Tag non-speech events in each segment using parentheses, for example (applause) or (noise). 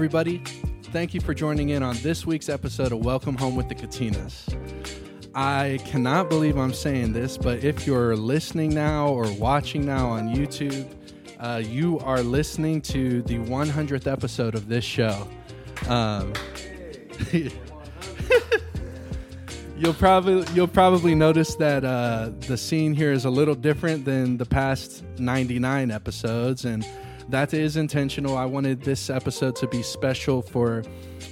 Everybody. Thank you for joining in on this week's episode of Welcome Home with the Katinas. I cannot believe I'm saying this, but if you're listening now or watching now on YouTube, uh, you are listening to the 100th episode of this show. Um, (laughs) you'll probably you'll probably notice that uh, the scene here is a little different than the past 99 episodes, and that is intentional. I wanted this episode to be special for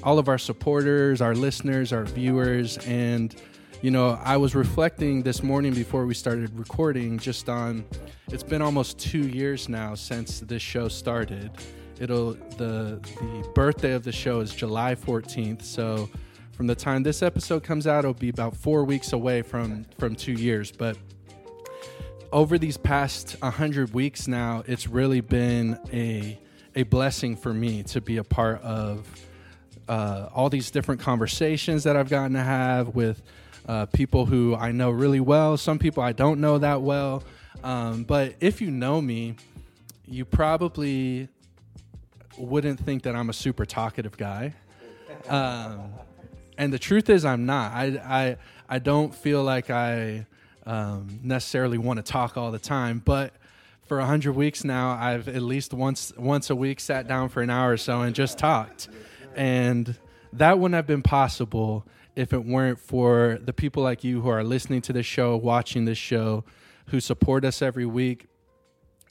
all of our supporters, our listeners, our viewers, and you know, I was reflecting this morning before we started recording just on it's been almost 2 years now since this show started. It'll the the birthday of the show is July 14th, so from the time this episode comes out, it'll be about 4 weeks away from from 2 years, but over these past 100 weeks now, it's really been a, a blessing for me to be a part of uh, all these different conversations that I've gotten to have with uh, people who I know really well, some people I don't know that well. Um, but if you know me, you probably wouldn't think that I'm a super talkative guy. Um, and the truth is, I'm not. I, I, I don't feel like I um, necessarily want to talk all the time, but for 100 weeks now i've at least once once a week sat down for an hour or so and just talked. And that wouldn't have been possible if it weren't for the people like you who are listening to this show watching this show who support us every week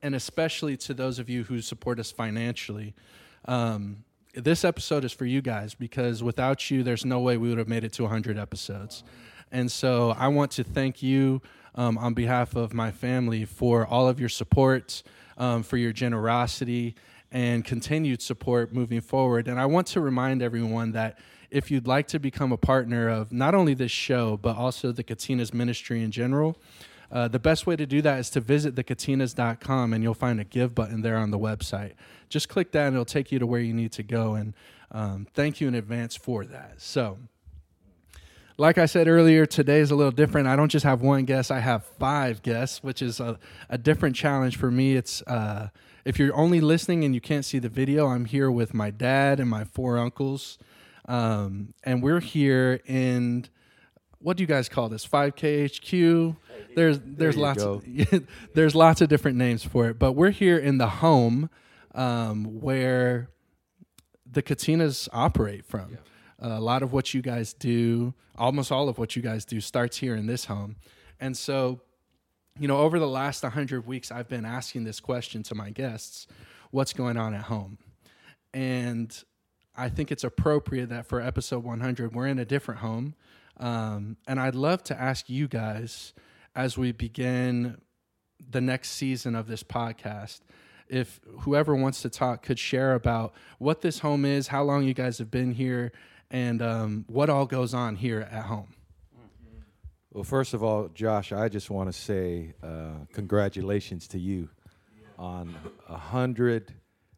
and especially to those of you who support us financially. Um, this episode is for you guys because without you there's no way we would have made it to 100 episodes and so I want to thank you um, on behalf of my family for all of your support, um, for your generosity, and continued support moving forward. And I want to remind everyone that if you'd like to become a partner of not only this show, but also the Katinas ministry in general, uh, the best way to do that is to visit thekatinas.com and you'll find a give button there on the website. Just click that and it'll take you to where you need to go. And um, thank you in advance for that. So, like I said earlier, today is a little different. I don't just have one guest; I have five guests, which is a, a different challenge for me. It's uh, if you're only listening and you can't see the video, I'm here with my dad and my four uncles, um, and we're here in what do you guys call this? 5K HQ. There's there's there lots of, (laughs) there's lots of different names for it, but we're here in the home um, where the Katinas operate from. Yeah a lot of what you guys do, almost all of what you guys do, starts here in this home. And so, you know, over the last 100 weeks, I've been asking this question to my guests what's going on at home? And I think it's appropriate that for episode 100, we're in a different home. Um, and I'd love to ask you guys as we begin the next season of this podcast if whoever wants to talk could share about what this home is, how long you guys have been here, and um, what all goes on here at home. Well, first of all, Josh, I just want to say uh, congratulations to you on a hundred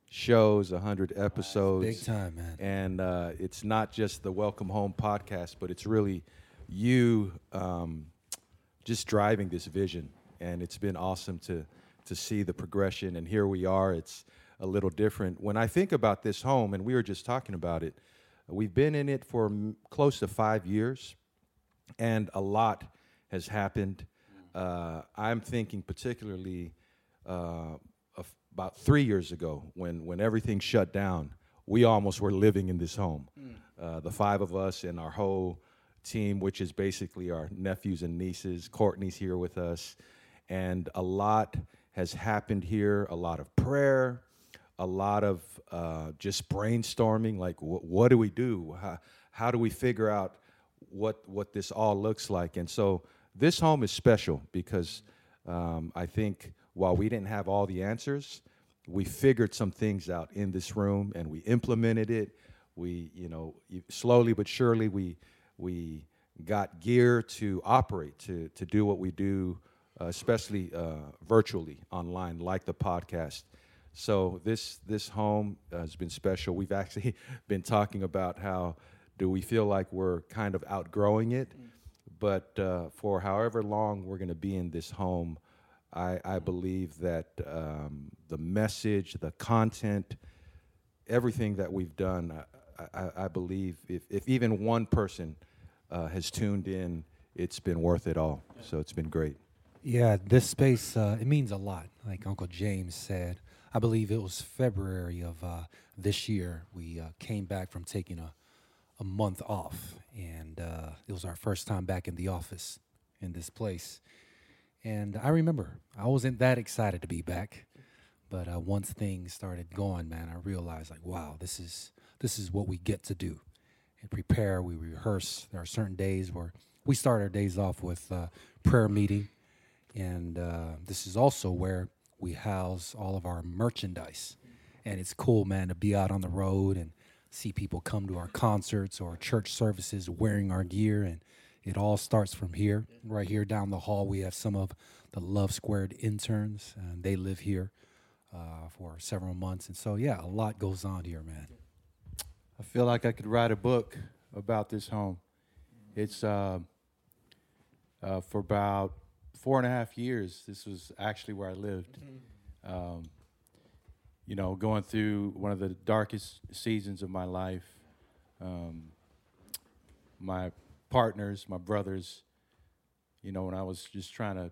shows, a hundred episodes. Big time, man. And uh, it's not just the Welcome Home podcast, but it's really you um, just driving this vision. And it's been awesome to to see the progression. And here we are. It's a little different. When I think about this home, and we were just talking about it, We've been in it for m- close to five years, and a lot has happened. Uh, I'm thinking particularly uh, about three years ago when, when everything shut down. We almost were living in this home. Mm. Uh, the five of us and our whole team, which is basically our nephews and nieces. Courtney's here with us. And a lot has happened here, a lot of prayer, a lot of uh, just brainstorming. Like, wh- what do we do? How, how do we figure out what what this all looks like? And so this home is special because um, I think while we didn't have all the answers, we figured some things out in this room and we implemented it. We, you know, slowly but surely we we got gear to operate to to do what we do, uh, especially uh, virtually online, like the podcast. So this this home has been special. We've actually (laughs) been talking about how do we feel like we're kind of outgrowing it, mm. but uh, for however long we're going to be in this home, I, I believe that um, the message, the content, everything that we've done, I, I, I believe if, if even one person uh, has tuned in, it's been worth it all. So it's been great. Yeah, this space, uh, it means a lot. Like Uncle James said, I believe it was February of uh, this year, we uh, came back from taking a, a month off. And uh, it was our first time back in the office in this place. And I remember I wasn't that excited to be back, but uh, once things started going, man, I realized like, wow, this is this is what we get to do, and prepare. We rehearse. There are certain days where we start our days off with uh, prayer meeting, and uh, this is also where we house all of our merchandise. And it's cool, man, to be out on the road and see people come to our concerts or church services wearing our gear and it all starts from here. Right here down the hall, we have some of the Love Squared interns, and they live here uh, for several months. And so, yeah, a lot goes on here, man. I feel like I could write a book about this home. It's uh, uh, for about four and a half years. This was actually where I lived. Um, you know, going through one of the darkest seasons of my life. Um, my partners, my brothers, you know, when I was just trying to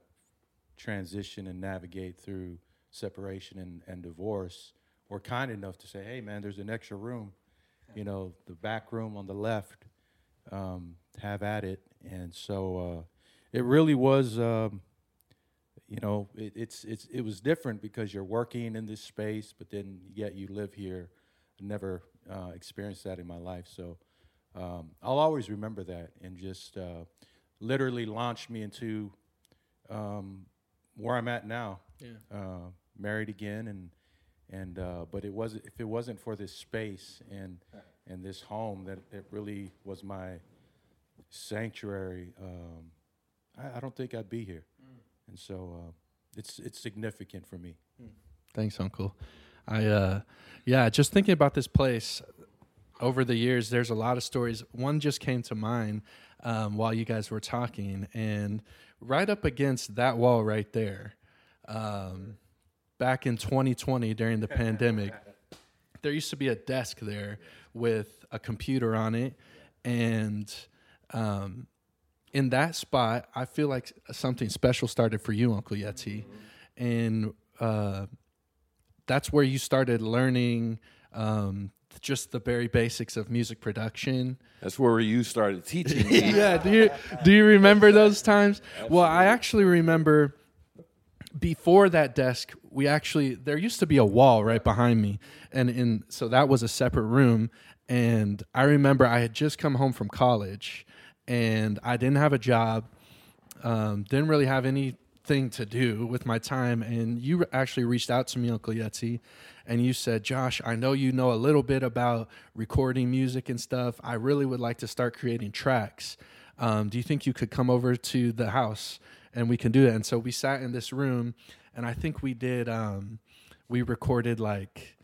transition and navigate through separation and, and divorce, were kind enough to say, hey, man, there's an extra room, you know, the back room on the left, um, have at it. And so uh, it really was, um, you know, it, it's, it's, it was different because you're working in this space, but then yet you live here. I never uh, experienced that in my life. So um, I'll always remember that and just uh, literally launched me into um, where I'm at now. Yeah. Uh, married again, and and uh, but it wasn't if it wasn't for this space and and this home that it really was my sanctuary. Um, I, I, don't think I'd be here, mm. and so uh, it's it's significant for me. Thanks, Uncle. I uh, yeah, just thinking about this place over the years, there's a lot of stories. One just came to mind um, while you guys were talking, and right up against that wall right there, um, back in 2020 during the pandemic, (laughs) there used to be a desk there with a computer on it, and um, in that spot, I feel like something special started for you, Uncle Yeti, and uh, that's where you started learning um, just the very basics of music production. That's where you started teaching (laughs) me. yeah, do you do you remember those times? Absolutely. Well, I actually remember before that desk, we actually there used to be a wall right behind me, and in so that was a separate room. And I remember I had just come home from college, and I didn't have a job, um, didn't really have anything to do with my time. And you actually reached out to me, Uncle Yetzi, and you said, Josh, I know you know a little bit about recording music and stuff. I really would like to start creating tracks. Um, do you think you could come over to the house and we can do that? And so we sat in this room, and I think we did. Um, we recorded like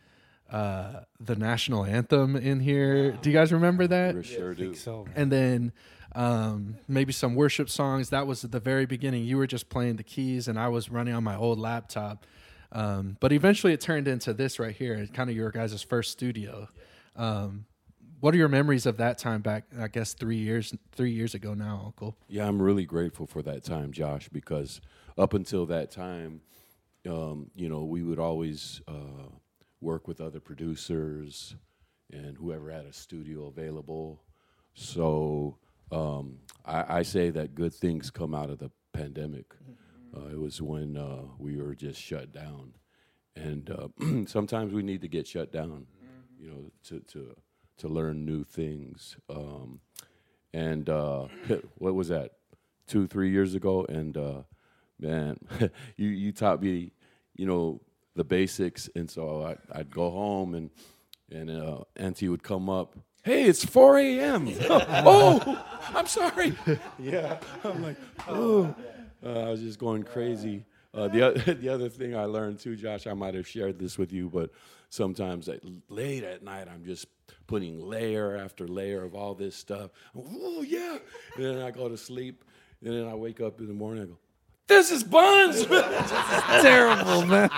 uh, the national anthem in here. Do you guys remember that? We sure do. So. And then um, maybe some worship songs. That was at the very beginning. You were just playing the keys, and I was running on my old laptop. Um, but eventually it turned into this right here, kind of your guys' first studio. Um, what are your memories of that time back? I guess three years, three years ago now, Uncle. Yeah, I'm really grateful for that time, Josh, because up until that time, um, you know, we would always uh, work with other producers and whoever had a studio available. So um, I, I, say that good things come out of the pandemic. Mm-hmm uh, it was when uh, we were just shut down, and uh, (clears throat) sometimes we need to get shut down, you know, to to to learn new things. Um, and uh, (laughs) what was that? Two, three years ago, and uh, man, (laughs) you you taught me, you know, the basics, and so I, I'd go home and and uh, Auntie would come up. Hey, it's 4 a.m. (laughs) oh, I'm sorry. (laughs) Yeah, I'm like, oh, uh, I was just going crazy. Uh, the o- (laughs) the other thing I learned too, Josh, I might have shared this with you, but sometimes at, late at night, I'm just putting layer after layer of all this stuff. Oh yeah, and then I go to sleep, and then I wake up in the morning. I go, "This is buns." (laughs) Terrible, man.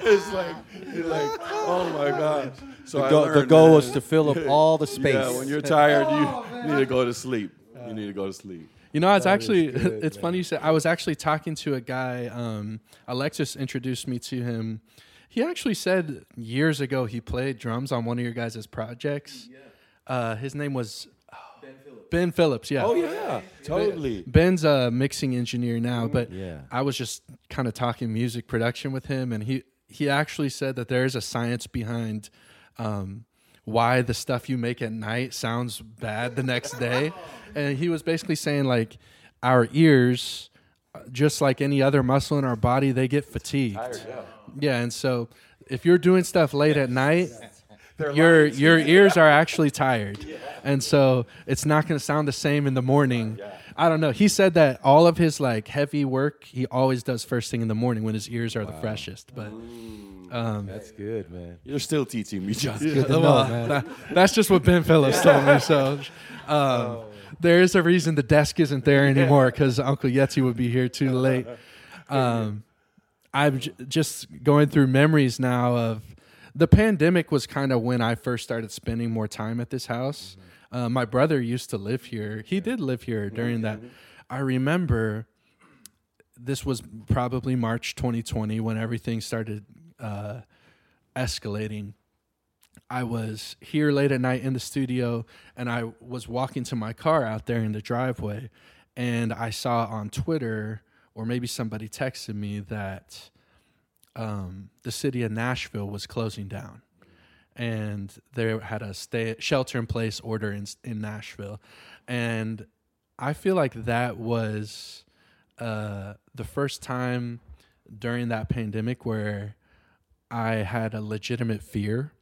it's like, it's like, oh my gosh. So The, I go- the goal man. was to fill up all the space. Yeah, when you're tired, you need to go to sleep. You need to go to sleep. You know, it's actually it's funny you said. I was actually talking to a guy. Um, Alexis introduced me to him. He actually said years ago he played drums on one of your guys' projects. Uh, his name was Ben Phillips. Yeah. Oh yeah, totally. Ben's a mixing engineer now, but Yeah. I was just kind of talking music production with him, and he he actually said that there is a science behind um, why the stuff you make at night sounds bad the next day, (laughs) and he was basically saying like our ears, just like any other muscle in our body, they get fatigued. Yeah, Yeah, and so if you're doing stuff late at night, your your ears are (laughs) actually tired, and so it's not going to sound the same in the morning. I don't know. He said that all of his like heavy work he always does first thing in the morning when his ears are the freshest. But um, That's good, man. You're still teaching me, Josh. Good to (laughs) know, well, man. that- that's just what Ben Phillips told me. So um, there is a reason the desk isn't there anymore because Uncle Yeti would be here too (laughs) late. Um, I'm j- just going through memories now of the pandemic was kind of when I first started spending more time at this house. Uh, my brother used to live here. He did live here during that. I remember this was probably March 2020 when everything started uh, escalating. I was here late at night in the studio and I was walking to my car out there in the driveway and I saw on Twitter or maybe somebody texted me that um, the city of Nashville was closing down and they had a stay shelter in place order in in Nashville and I feel like that was uh, the first time during that pandemic where I had a legitimate fear.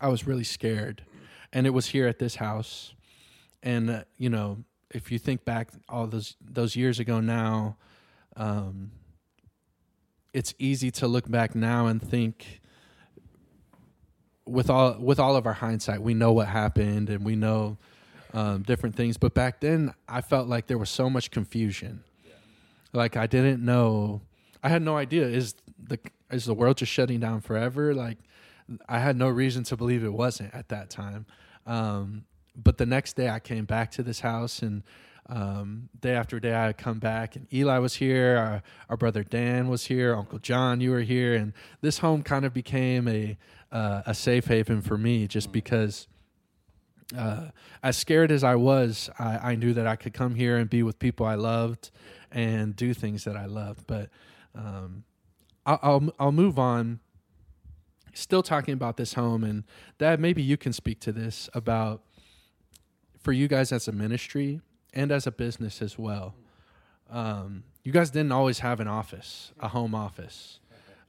I was really scared, and it was here at this house. And uh, you know, if you think back all those those years ago now, um, it's easy to look back now and think with all with all of our hindsight, we know what happened and we know um, different things. But back then, I felt like there was so much confusion. Like I didn't know. I had no idea. Is the is the world just shutting down forever? Like I had no reason to believe it wasn't at that time. Um, but the next day, I came back to this house, and um, day after day, I come back, and Eli was here. Our, our brother Dan was here. Uncle John, you were here, and this home kind of became a uh, a safe haven for me, just because uh, as scared as I was, I, I knew that I could come here and be with people I loved and do things that I loved. But um, I'll, I'll I'll move on. Still talking about this home, and Dad, maybe you can speak to this about for you guys as a ministry and as a business as well. Um, you guys didn't always have an office, a home office.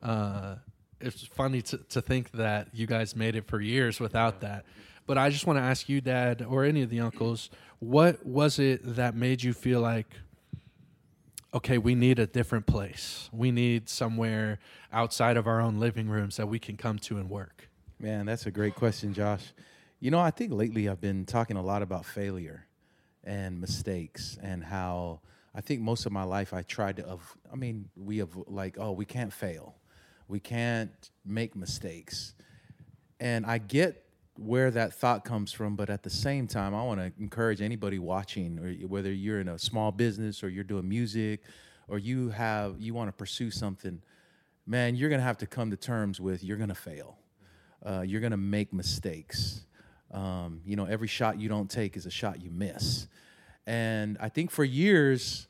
Uh, it's funny to, to think that you guys made it for years without that. But I just want to ask you, Dad, or any of the uncles, what was it that made you feel like, okay, we need a different place? We need somewhere outside of our own living rooms that we can come to and work. Man, that's a great question, Josh. You know, I think lately I've been talking a lot about failure and mistakes and how I think most of my life I tried to, I mean, we have like, oh, we can't fail. We can't make mistakes. And I get where that thought comes from, but at the same time, I want to encourage anybody watching, or whether you're in a small business or you're doing music or you have, you want to pursue something, man, you're going to have to come to terms with you're going to fail. Uh, you're going to make mistakes. Um, you know, every shot you don't take is a shot you miss. And I think for years,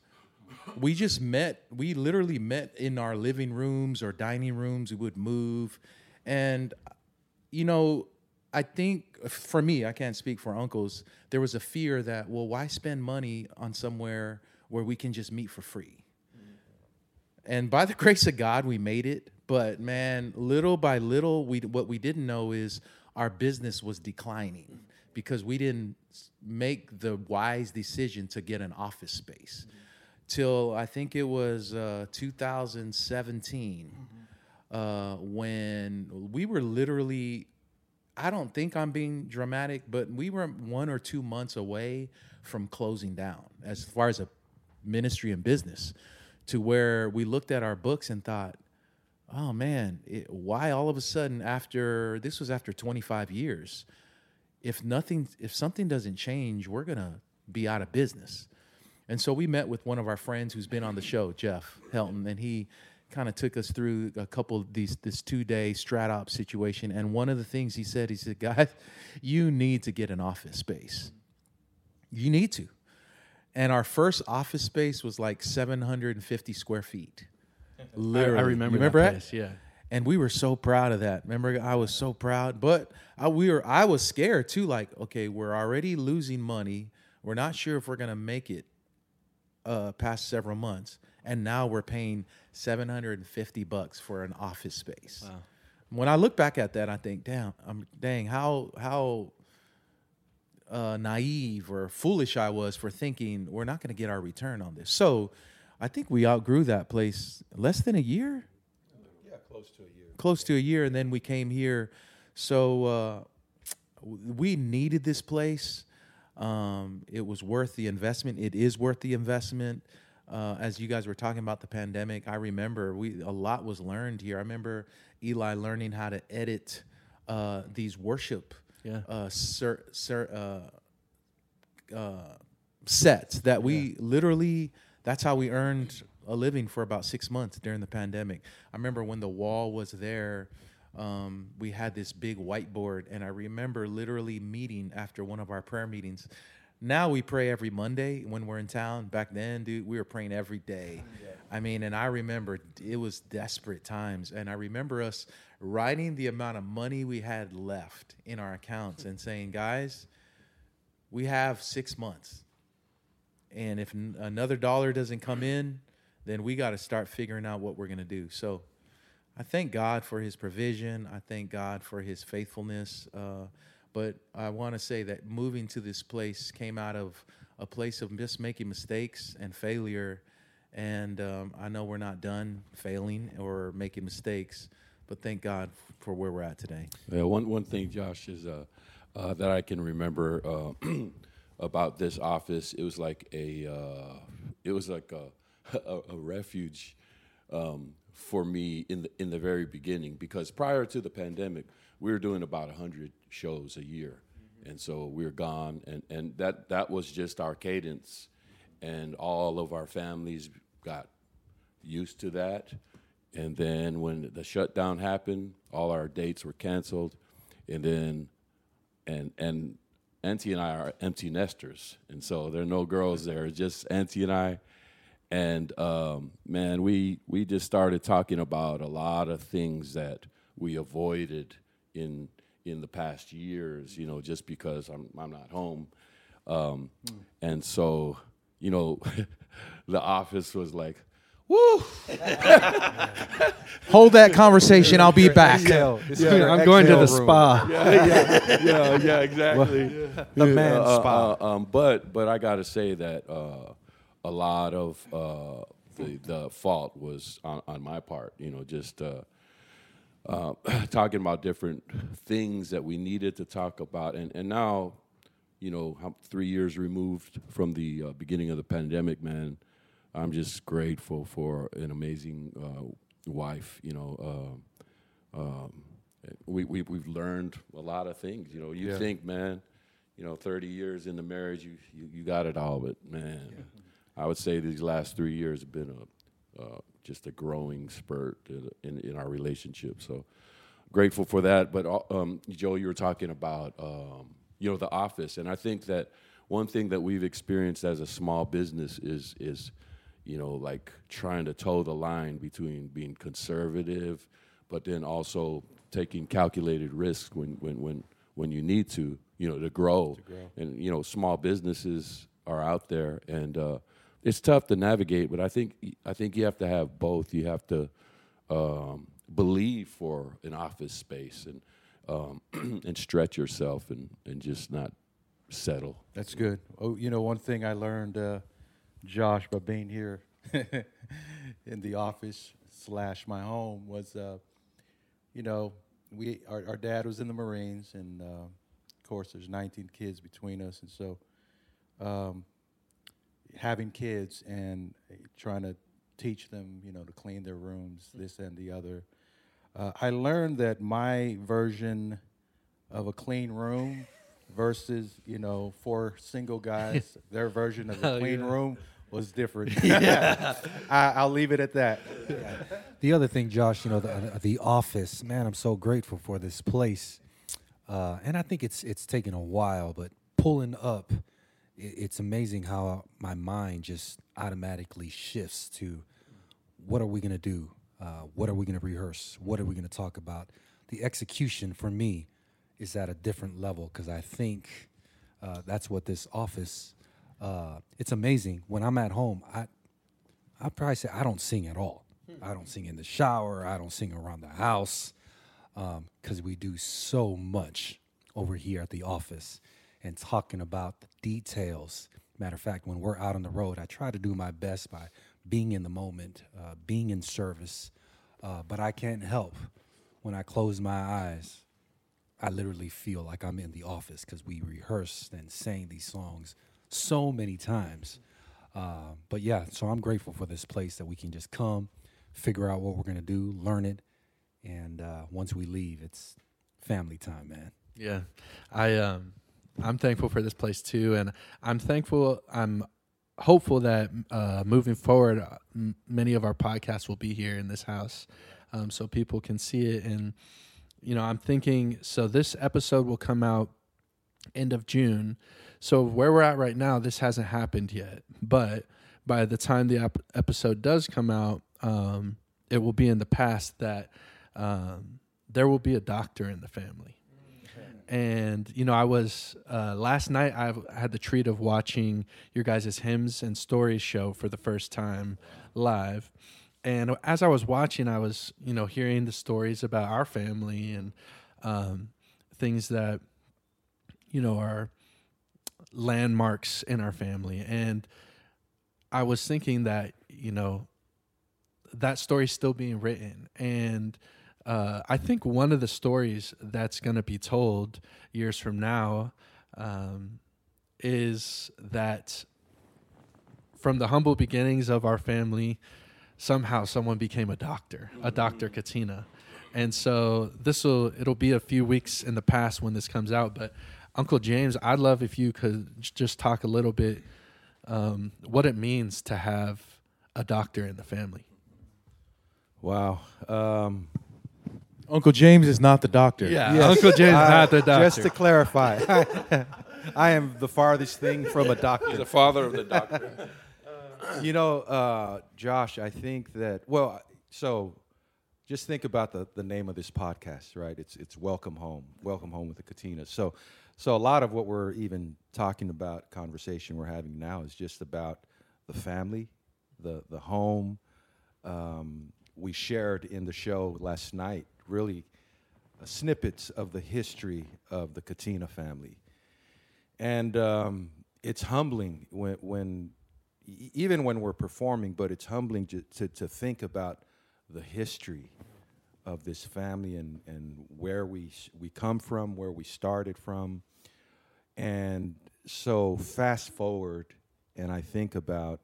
we just met. We literally met in our living rooms or dining rooms. We would move, and you know, I think for me, I can't speak for uncles. There was a fear that, well, why spend money on somewhere where we can just meet for free? And by the (laughs) grace of God, we made it. But man, little by little, we what we didn't know is our business was declining because we didn't make the wise decision to get an office space till I think it was uh, 2017 uh, when we were literally. I don't think I'm being dramatic, but we were one or two months away from closing down as far as a ministry and business to where we looked at our books and thought, oh man, it, why all of a sudden after this was after 25 years, if nothing, if something doesn't change, we're gonna be out of business. And so we met with one of our friends who's been on the show, Jeff Helton, and he kind of took us through a couple of these this two day strat situation. And one of the things he said, he said, guys, you need to get an office space. You need to. And our first office space was like 750 square feet. Literally. I, I remember. You remember that? place, Yeah. and we were so proud of that. Remember, I was so proud, but I, we were. I was scared too. Like, okay, we're already losing money. We're not sure if we're gonna make it uh, past several months, and now we're paying seven hundred and fifty bucks for an office space. When I look back at that, I think, damn, I'm dang, how how uh, naive or foolish I was for thinking we're not going to get our return on this. So, I think we outgrew that place less than a year Yeah, close to a year. close to a year, and then we came here. So uh, we needed this place. Um, it was worth the investment. It is worth the investment. Uh, as you guys were talking about the pandemic, I remember we a lot was learned here. I remember Eli learning how to edit uh, these worship Yeah. uh, ser, ser, uh, uh, sets that we literally that's how we earned a living for about six months during the pandemic. I remember when the wall was there um, we had this big whiteboard and i remember literally meeting after one of our prayer meetings. Now we pray every monday when we're in town. Back then dude we were praying every day. I mean and i remember it was desperate times. And i remember us writing the amount of money we had left in our accounts and saying guys we have six months. And if n- another dollar doesn't come in, then we got to start figuring out what we're going to do. So I thank God for his provision. I thank God for his faithfulness. Uh, but I want to say that moving to this place came out of a place of just making mistakes and failure. And um, I know we're not done failing or making mistakes, but thank God for where we're at today. Yeah, one one thing, Josh, is uh, uh, that I can remember uh, (clears throat) about this office. It was like a uh, it was like a (laughs) a, a refuge um, for me in the in the very beginning because prior to the pandemic, we were doing about hundred shows a year, and so we were gone, and and that that was just our cadence, and all of our families got used to that. And then when the shutdown happened, all our dates were canceled. And then, and and Auntie and I are empty nesters, and so there are no girls there, just Auntie and I. And um, man, we we just started talking about a lot of things that we avoided in in the past years. You know, just because I'm I'm not home, um, and so you know, (laughs) the office was like, woo. (laughs) Hold that conversation. I'll be back. Yeah, I'm going to the spa. (laughs) yeah, yeah, yeah, exactly. The man Uh, spa. uh, um, but but I got to say that uh, a lot of uh, the the fault was on, on my part. You know, just uh, uh, (clears throat) talking about different things that we needed to talk about, and and now, you know, how, three years removed from the uh, beginning of the pandemic, man, I'm just grateful for an amazing uh, wife. You know. Uh, um, we, we we've learned a lot of things. You know, you Yeah. think, man, you know, 30 years in the marriage, you you, you got it all, but man, I would say these last three years have been a uh, just a growing spurt in, in in our relationship. So grateful for that. But uh, um, Joe, you were talking about um, you know the office, and I think that one thing that we've experienced as a small business is is you know, like trying to toe the line between being conservative, but then also taking calculated risks when when when when you need to, you know, to grow. And you know, small businesses are out there, and uh, it's tough to navigate. But I think I think you have to have both. You have to um, believe for an office space and um, (clears throat) and stretch yourself and and just not settle. That's good. Oh, you know, one thing I learned, uh, Josh, by being here (laughs) in the office slash my home was, uh, you know, we our, our dad was in the Marines, and uh, of course, there's 19 kids between us, and so um, having kids and trying to teach them, you know, to clean their rooms, this and the other. Uh, I learned that my version of a clean room versus, you know, four single guys, (laughs) their version of a Oh, clean yeah. room was different. (laughs) yeah, I, I'll leave it at that. The other thing, Josh, you know, the, the office, man, I'm so grateful for this place. Uh, and I think it's it's taken a while, but pulling up, i it's amazing how my mind just automatically shifts to what are we going to do? Uh, what are we going to rehearse? What are we going to talk about? The execution for me is at a different level because I think uh, that's what this office. Uh, it's amazing when I'm at home. I I probably say I don't sing at all. I don't sing in the shower. I don't sing around the house because we do so much over here at the office and talking about the details. Matter of fact, when we're out on the road, I try to do my best by being in the moment, uh, being in service. Uh, but I can't help when I close my eyes. I literally feel like I'm in the office because we rehearsed and sang these songs so many times. Uh, but yeah, so I'm grateful for this place that we can just come, figure out what we're gonna do, learn it, and uh, once we leave, it's family time, man. Yeah, I um, I'm thankful for this place too, and I'm thankful. I'm hopeful that uh, moving forward, uh, m- many of our podcasts will be here in this house, um, so people can see it. And you know, I'm thinking so this episode will come out end of June. So where we're at right now, this hasn't happened yet, but by the time the ep- episode does come out, um, it will be in the past that um, there will be a doctor in the family. And you know i was uh, last night i had the treat of watching your guys' hymns and stories show for the first time live. And as i was watching i was you know hearing the stories about our family and um, things that you know are landmarks in our family and i was thinking that you know that story's still being written and uh, I think one of the stories that's going to be told years from now um, is that from the humble beginnings of our family, somehow someone became a doctor, a Dr. Katina. And so this will it'll be a few weeks in the past when this comes out, but Uncle James, I'd love if you could just talk a little bit um, what it means to have a doctor in the family. Wow. Um, Uncle James is not the doctor. Yes. Uncle James, Uh, not the doctor. Just to clarify, (laughs) I am the farthest thing from a doctor. He's the father of the doctor. (laughs) you know, uh, Josh, I think that well, so just think about the, the name of this podcast, right? It's it's Welcome Home, Welcome Home with the Katina. So, so a lot of what we're even talking about, conversation we're having now, is just about the family, the the home. Um, we shared in the show last night really snippets of the history of the Katina family and um, it's humbling when, when even when we're performing but it's humbling to, to, to think about the history of this family and, and where we, we come from where we started from. And so fast forward and i think about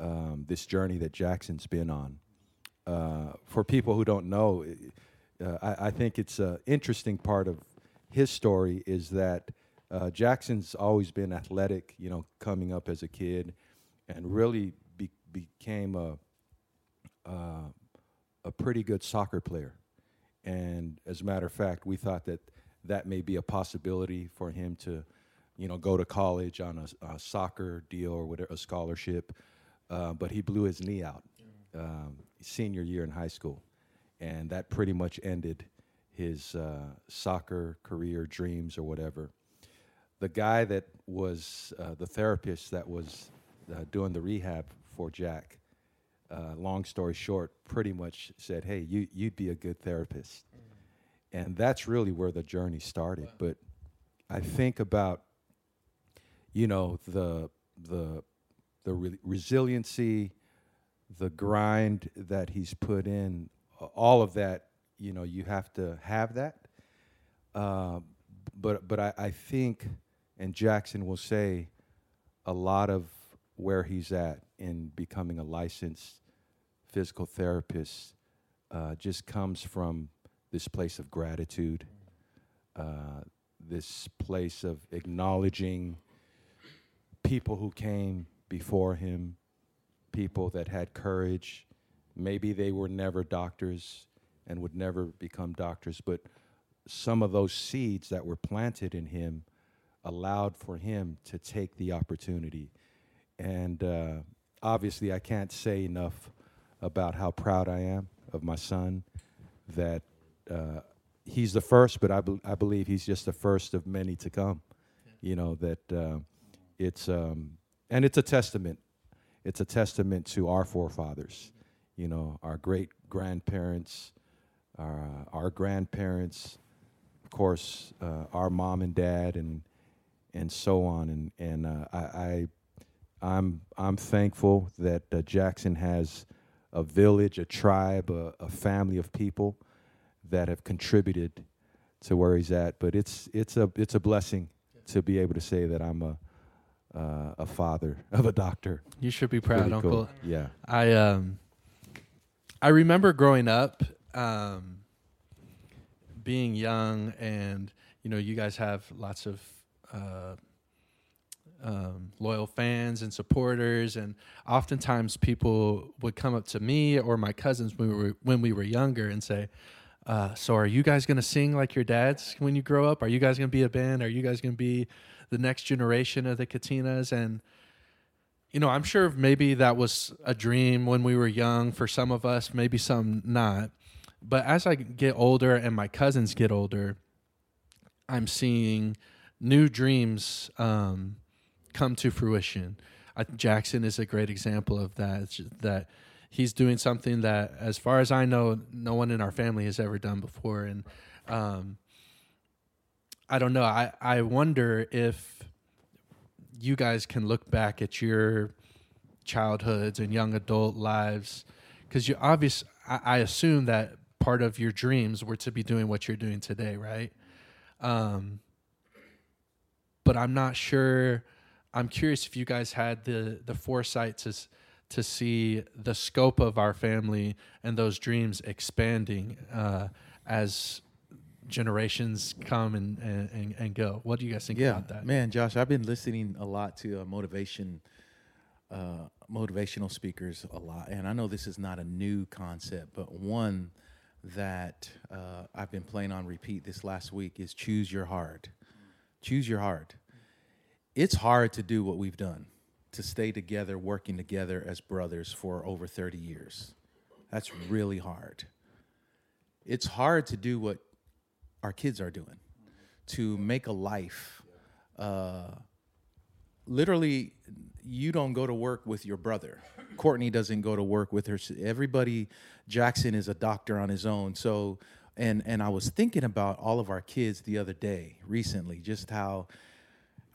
um, this journey that jackson's been on. Uh, for people who don't know i- uh, I, I think it's an interesting part of his story is that uh, Jackson's always been athletic, you know, coming up as a kid, and really be, became a uh, a pretty good soccer player. And as a matter of fact, we thought that that may be a possibility for him to, you know, go to college on a, a soccer deal or whatever, a scholarship. uh, but he blew his knee out um, senior year in high school, and that pretty much ended his uh, soccer career dreams or whatever. The guy that was uh, the therapist that was uh, doing the rehab for Jack, uh, long story short, pretty much said, "Hey, you you'd be a good therapist," and that's really where the journey started. But I think about, you know, the the the re- resiliency, the grind that he's put in, all of that. You know, you have to have that. Uh, but but I, I think, and Jackson will say, a lot of where he's at in becoming a licensed physical therapist uh, just comes from this place of gratitude, uh, this place of acknowledging people who came before him, people that had courage. Maybe they were never doctors and would never become doctors, but some of those seeds that were planted in him allowed for him to take the opportunity. And uh, obviously, I can't say enough about how proud I am of my son that uh, he's the first, but I, bel I believe he's just the first of many to come. You know, that uh, it's, um, and it's a testament. It's a testament to our forefathers, you know, our great grandparents, our, uh, our grandparents, of course, uh, our mom and dad, and and so on. And and uh, I, I I'm I'm thankful that uh, Jackson has a village, a tribe, a, a family of people that have contributed to where he's at. But it's it's a it's a blessing to be able to say that I'm a uh, a father (laughs) of a doctor. You should be proud, Pretty Uncle. cool. Yeah. I um I remember growing up um being young and you know you guys have lots of uh um, loyal fans and supporters and oftentimes people would come up to me or my cousins when we were when we were younger and say uh, so are you guys going to sing like your dads when you grow up? Are you guys going to be a band? Are you guys going to be the next generation of the katinas? And you know, I'm sure maybe that was a dream when we were young for some of us, maybe some not. But as I get older and my cousins get older, I'm seeing new dreams um, come to fruition. I, Jackson is a great example of that. That he's doing something that, as far as I know, no one in our family has ever done before. And um, I don't know. I, I wonder if you guys can look back at your childhoods and young adult lives because you obvious I, I assume that part of your dreams were to be doing what you're doing today right um but i'm not sure i'm curious if you guys had the the foresight to to see the scope of our family and those dreams expanding uh as generations come and and, and, go what do you guys think yeah, about that man, Josh, I've been listening a lot to uh, motivation, uh, motivational speakers a lot, and I know this is not a new concept, but one that uh, I've been playing on repeat this last week is choose your heart. Choose your heart. It's hard to do what we've done, to stay together, working together as brothers for over 30 years. That's really hard. It's hard to do what our kids are doing, to make a life. Uh, literally, you don't go to work with your brother. Courtney doesn't go to work with her. Everybody, Jackson is a doctor on his own. So, and and I was thinking about all of our kids the other day, recently, just how.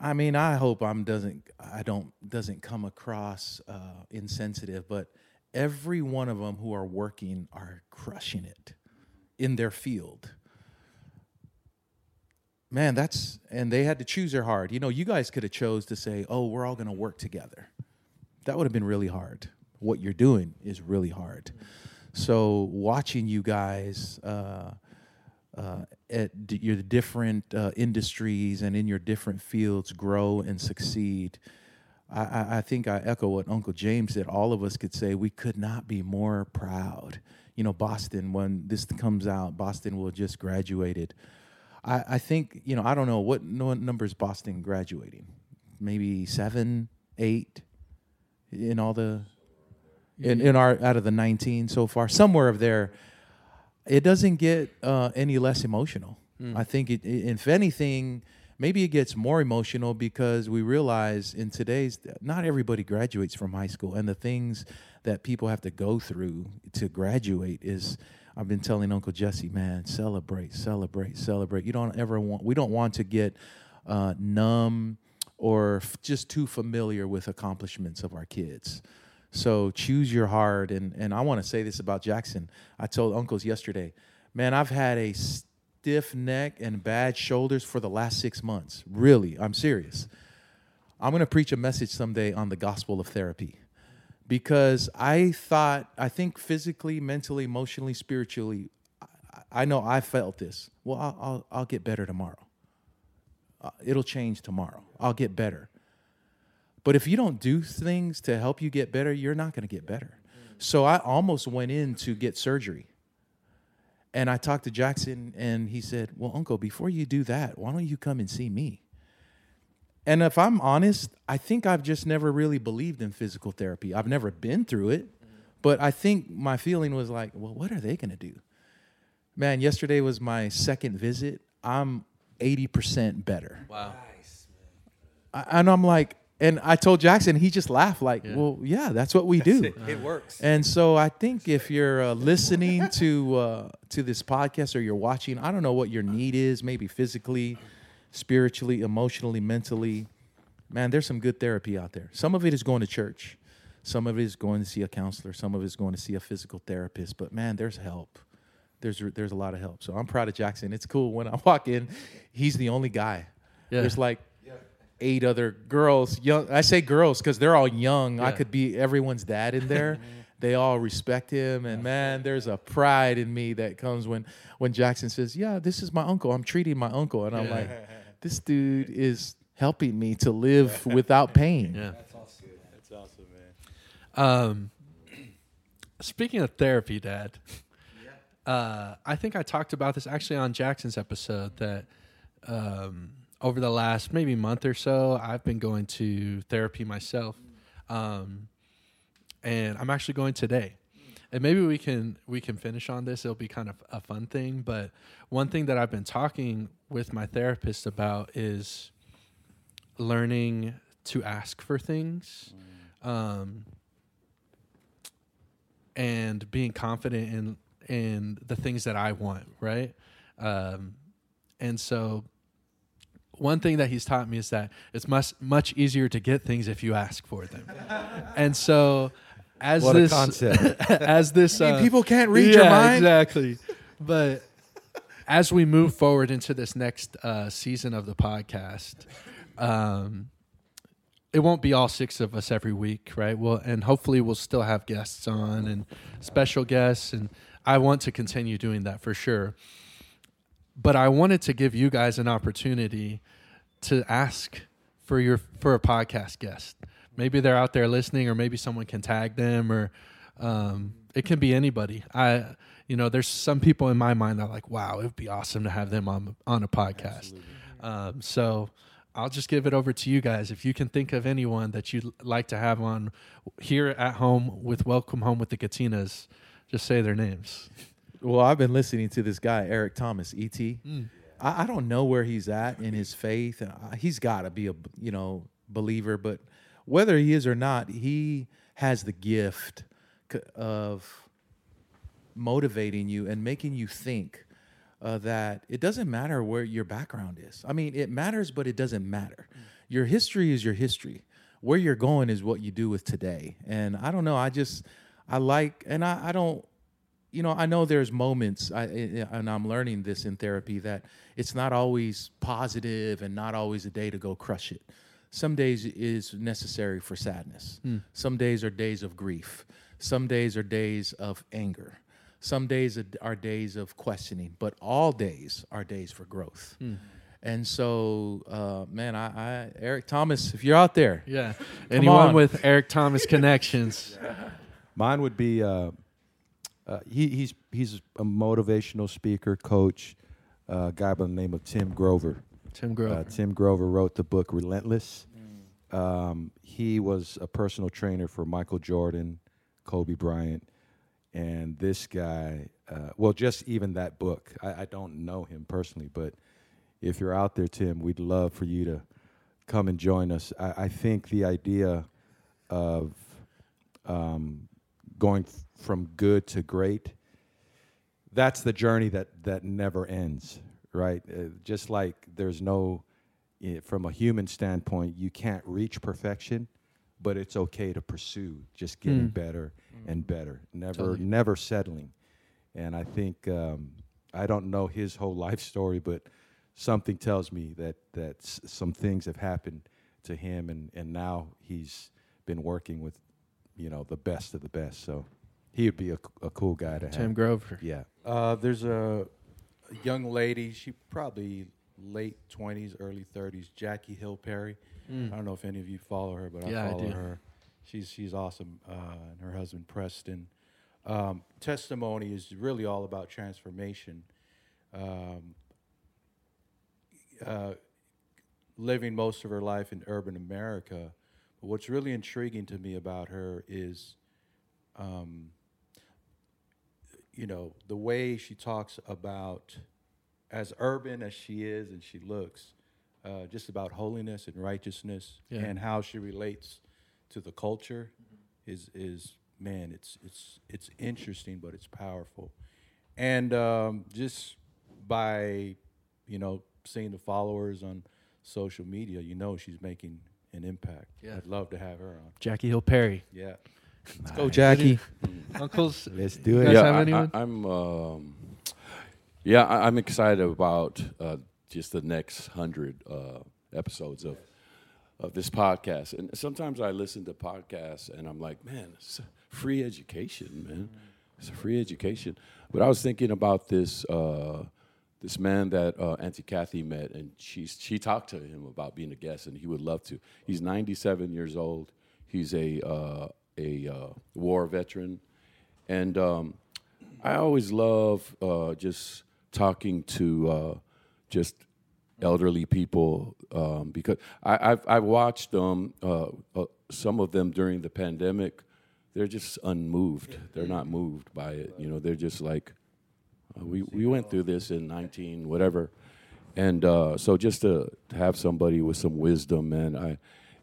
I mean, I hope I'm doesn't I don't doesn't come across uh, insensitive, but every one of them who are working are crushing it in their field. Man that's and they had to choose their hard. You know you guys could have chose to say oh we're all going to work together. That would have been really hard. What you're doing is really hard. So watching you guys uh, uh, at your different uh, industries and in your different fields grow and succeed I, I, I think I echo what Uncle James said. All of us could say we could not be more proud. You know, Boston, when this comes out, Boston will just graduated. I, I think, you know, I don't know what no number is Boston graduating. Maybe seven, eight in all the in, in our out of the 19 so far, somewhere of there, it doesn't get uh, any less emotional. I think it, it, if anything, maybe it gets more emotional because we realize in today's not everybody graduates from high school, and the things that people have to go through to graduate is. I've been telling Uncle Jesse, man, celebrate, celebrate, celebrate. You don't ever want. We don't want to get uh, numb or f- just too familiar with accomplishments of our kids. So choose your heart. And, and I want to say this about Jackson. I told uncles yesterday, man, I've had a stiff neck and bad shoulders for the last six months. Really, I'm serious. I'm going to preach a message someday on the gospel of therapy because I thought, I think physically, mentally, emotionally, spiritually, I, I know I felt this. Well, I'll, I'll, I'll get better tomorrow. Uh, it'll change tomorrow. I'll get better. But if you don't do things to help you get better, you're not going to get better. So I almost went in to get surgery. And I talked to Jackson, and he said, Well, Uncle, before you do that, why don't you come and see me? And if I'm honest, I think I've just never really believed in physical therapy. I've never been through it, but I think my feeling was like, Well, what are they going to do? Man, yesterday was my second visit. I'm 80% better. Wow. I, and I'm like, and I told Jackson, he just laughed, like, well, yeah, that's what we do. It works. And so I think if you're uh, listening to uh, to this podcast or you're watching, I don't know what your need is, maybe physically, spiritually, emotionally, mentally. Man, there's some good therapy out there. Some of it is going to church. Some of it is going to see a counselor. Some of it is going to see a physical therapist. But man, there's help. There's there's a lot of help. So I'm proud of Jackson. It's cool when I walk in, he's the only guy. Yeah. There's like eight other girls. Young. I say girls because they're all young. I could be everyone's dad in there. (laughs) they all respect him, and man, there's a pride in me that comes when when Jackson says, "Yeah, this is my uncle. I'm treating my uncle," and I'm Yeah. like, (laughs) "This dude is helping me to live (laughs) without pain." Yeah. That's awesome. That's awesome, man. Um, speaking of therapy, Dad, uh, I think I talked about this actually on Jackson's episode that um, over the last maybe month or so, I've been going to therapy myself, um, and I'm actually going today. And maybe we can we can finish on this. It'll be kind of a fun thing. But one thing that I've been talking with my therapist about is learning to ask for things. Um, and being confident in in the things that I want, right? Um, and so, one thing that he's taught me is that it's much much easier to get things if you ask for them. (laughs) and so, as What a this concept. (laughs) As this mean, uh, people can't read your mind. exactly. But as we move forward into this next uh, season of the podcast, um, it won't be all six of us every week, right? Well, and hopefully we'll still have guests on and special guests, and I want to continue doing that for sure. But I wanted to give you guys an opportunity to ask for your for a podcast guest. Maybe they're out there listening, or maybe someone can tag them, or um, it can be anybody. I, you know, there's some people in my mind that are like, wow, it would be awesome to have them on on a podcast. Um, so I'll just give it over to you guys. If you can think of anyone that you'd like to have on here at home with Welcome Home with the Katinas, just say their names. Well, I've been listening to this guy, Eric Thomas, ET. I, I don't know where he's at in his faith. He's got to be a you know believer, but whether he is or not, he has the gift of motivating you and making you think uh, that it doesn't matter where your background is. I mean, it matters, but it doesn't matter. Your history is your history. Where you're going is what you do with today. And I don't know. I just I like, and I, I don't you know, I know there's moments, I, I- and I'm learning this in therapy that it's not always positive and not always a day to go crush it. Some days is necessary for sadness. Some days are days of grief. Some days are days of anger. Some days are- are days of questioning, but all days are days for growth. And so, uh, man, I, I, Eric Thomas, if you're out there, Yeah. Anyone on. with Eric Thomas connections. (laughs) Mine would be uh, uh, he, he's he's a motivational speaker, coach, uh, a guy by the name of Tim Grover. Tim Grover. Uh, Tim Grover wrote the book Relentless. Um, he was a personal trainer for Michael Jordan, Kobe Bryant, and this guy. Uh, well, just even that book. I, I don't know him personally, but if you're out there, Tim, we'd love for you to come and join us. I, I think the idea of um, going f- from good to great that's the journey that that never ends right uh, just like there's no eh, from a human standpoint you can't reach perfection but it's okay to pursue just getting Mm. better and better never Totally. never settling and i think um, i don't know his whole life story but something tells me that that s- some things have happened to him and and now he's been working with you know the best of the best so he would be a, a cool guy to Tim have Tim Grover. yeah Uh, there's a, a young lady. She probably late twenties, early thirties. Jackie Hill Perry. I don't know if any of you follow her, but Mm. Yeah, I I follow do. her. She's she's awesome. Uh, and her husband Preston. Um, testimony is really all about transformation. Um, uh, living most of her life in urban America. What's really intriguing to me about her is, um, you know, the way she talks about, as urban as she is and she looks, uh, just about holiness and righteousness Yeah. and how she relates to the culture is is man, it's it's it's interesting, but it's powerful, and um, just by you know seeing the followers on social media, you know she's making an impact. Yeah. I'd love to have her on. Jackie Hill Perry. Yeah. Let's go, Jackie. (laughs) Uncles. let's You do guys it yeah, have I, anyone? I, am Um, yeah, I, I'm excited about uh, just the next hundred uh, episodes of of this podcast. And sometimes I listen to podcasts and I'm like, man, it's free education, man. It's a free education. But I was thinking about this uh, this man that uh, Auntie Kathy met, and she she talked to him about being a guest, and he would love to. He's 97 years old. He's a uh, a uh, war veteran, and um, I always love uh, just talking to uh, just elderly people um, because I, I've I've watched them uh, some of them during the pandemic. They're just unmoved. They're not moved by it. You know, they're just like we we went through this in 19 whatever, and uh, so just to, have somebody with some wisdom, man. I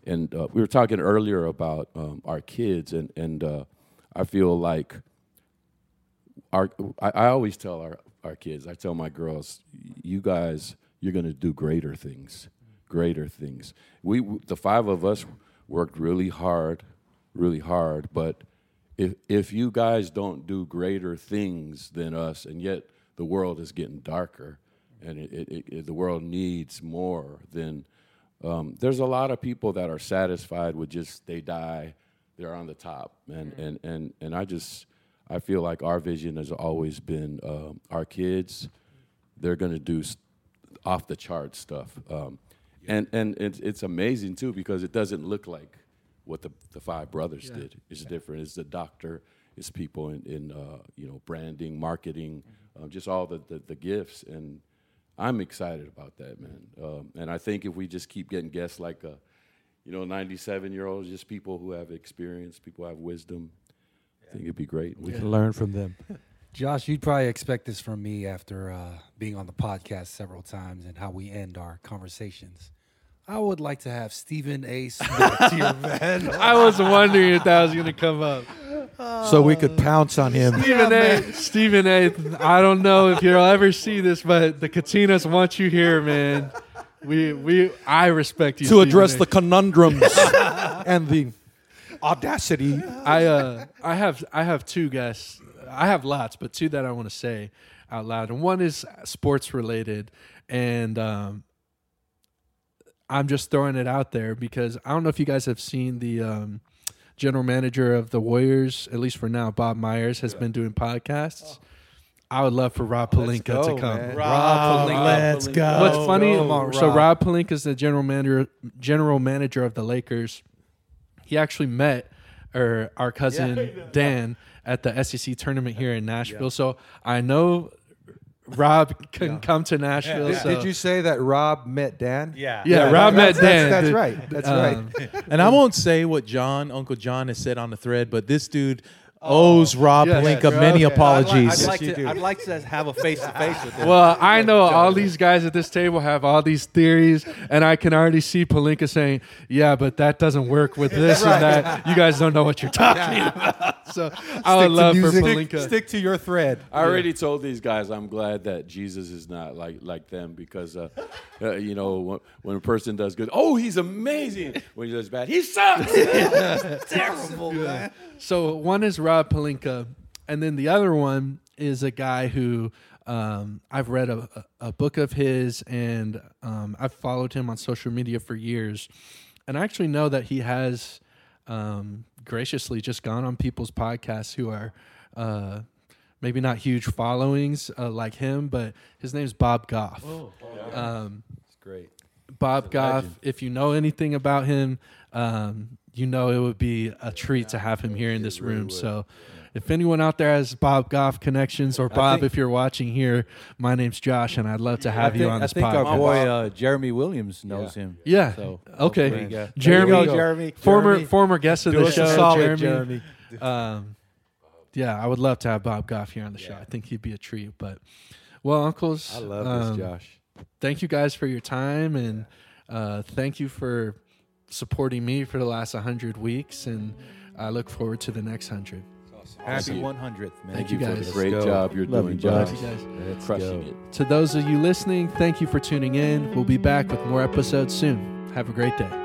and uh, we were talking earlier about um, our kids, and and uh, I feel like our I, I always tell our our kids, I tell my girls, you guys, you're going to do greater things, greater things. We the five of us worked really hard, really hard, but if if you guys don't do greater things than us, and yet the world is getting darker, and it, it, it, the world needs more, then um, there's a lot of people that are satisfied with just they die, they're on the top, and and and and I just I feel like our vision has always been um, our kids, they're gonna do off the chart stuff, um, and and it's it's amazing too because it doesn't look like what the the five brothers did. It's different. It's the doctor. It's people in, in uh, you know branding, marketing, uh, just all the, the the gifts, and I'm excited about that, man. Um, and I think if we just keep getting guests like a, you know, 97 year olds, just people who have experience, people who have wisdom, I think it'd be great. We can learn from (laughs) them. Josh, you'd probably expect this from me after uh, being on the podcast several times and how we end our conversations. I would like to have Stephen A. Smith here, (laughs) man. I was wondering if that was going to come up. so we could pounce on him. Stephen A. Stephen A. I don't know if you'll ever see this, but the Katinas want you here, man. We we I respect you to Stephen address A. the conundrums (laughs) and the audacity. I uh I have I have two guests. I have lots, but two that I want to say out loud. And one is sports related, and um, I'm just throwing it out there because I don't know if you guys have seen the um, general manager of the Warriors, at least for now, Bob Myers has been doing podcasts. I would love for Rob Pelinka to come. Rob, Pelinka. let's go. What's funny? Come on, so Rob. Rob Pelinka is the general manager general manager of the Lakers. He actually met or our cousin Dan at the SEC tournament here in Nashville. So I know Rob can come to Nashville. Did, so. did you say that Rob met Dan? Yeah. Yeah, Rob met that's, Dan. That's, that's right. That's um, right. (laughs) And I won't say what John, Uncle John, has said on the thread, but this dude owes Rob Yes, Pelinka yes, many okay. apologies. I'd like, you to. I'd like to have a face to face with him. Well, I know all these guys at this table have all these theories, and I can already see Pelinka saying, "Yeah, but that doesn't work with (laughs) this and that. You guys don't know what you're talking about." (laughs) So I would love for Pelinka. Stick to your thread. I already told these guys I'm glad that Jesus is not like like them because uh, uh, you know when, when a person does good, oh he's amazing. When he does bad, he sucks. (laughs) Terrible, man. So one is Rob Pelinka, and then the other one is a guy who um, I've read a, a book of his, and um, I've followed him on social media for years, and I actually know that he has um, graciously just gone on people's podcasts who are. Uh, Maybe not huge followings uh, like him, but his name's Bob Goff. Um, It's great. Bob Goff, if you know anything about him, um, you know it would be a treat to have him here in this room. So, if anyone out there has Bob Goff connections, or Bob, think- if you're watching here, my name's Josh, and I'd love to have I you think, on this podcast. I think podcast. our boy uh, Jeremy Williams knows him. yeah. So okay. hopefully. Jeremy, go, Jeremy. former Jeremy. former guest of Do the us show, a solid, Jeremy. Jeremy. Um, yeah, I would love to have Bob Goff here on the show. I think he'd be a treat. But, well, uncles, I love um, this, Josh. thank you guys for your time and uh, thank you for supporting me for the last 100 weeks and i look forward to the next 100 Happy 100th, man. Thank Thank you you for guys. great job you're Love doing, you, bud. Josh. you guys Let's Crushing go. it. to those of you listening thank you for tuning in we'll be back with more episodes soon have a great day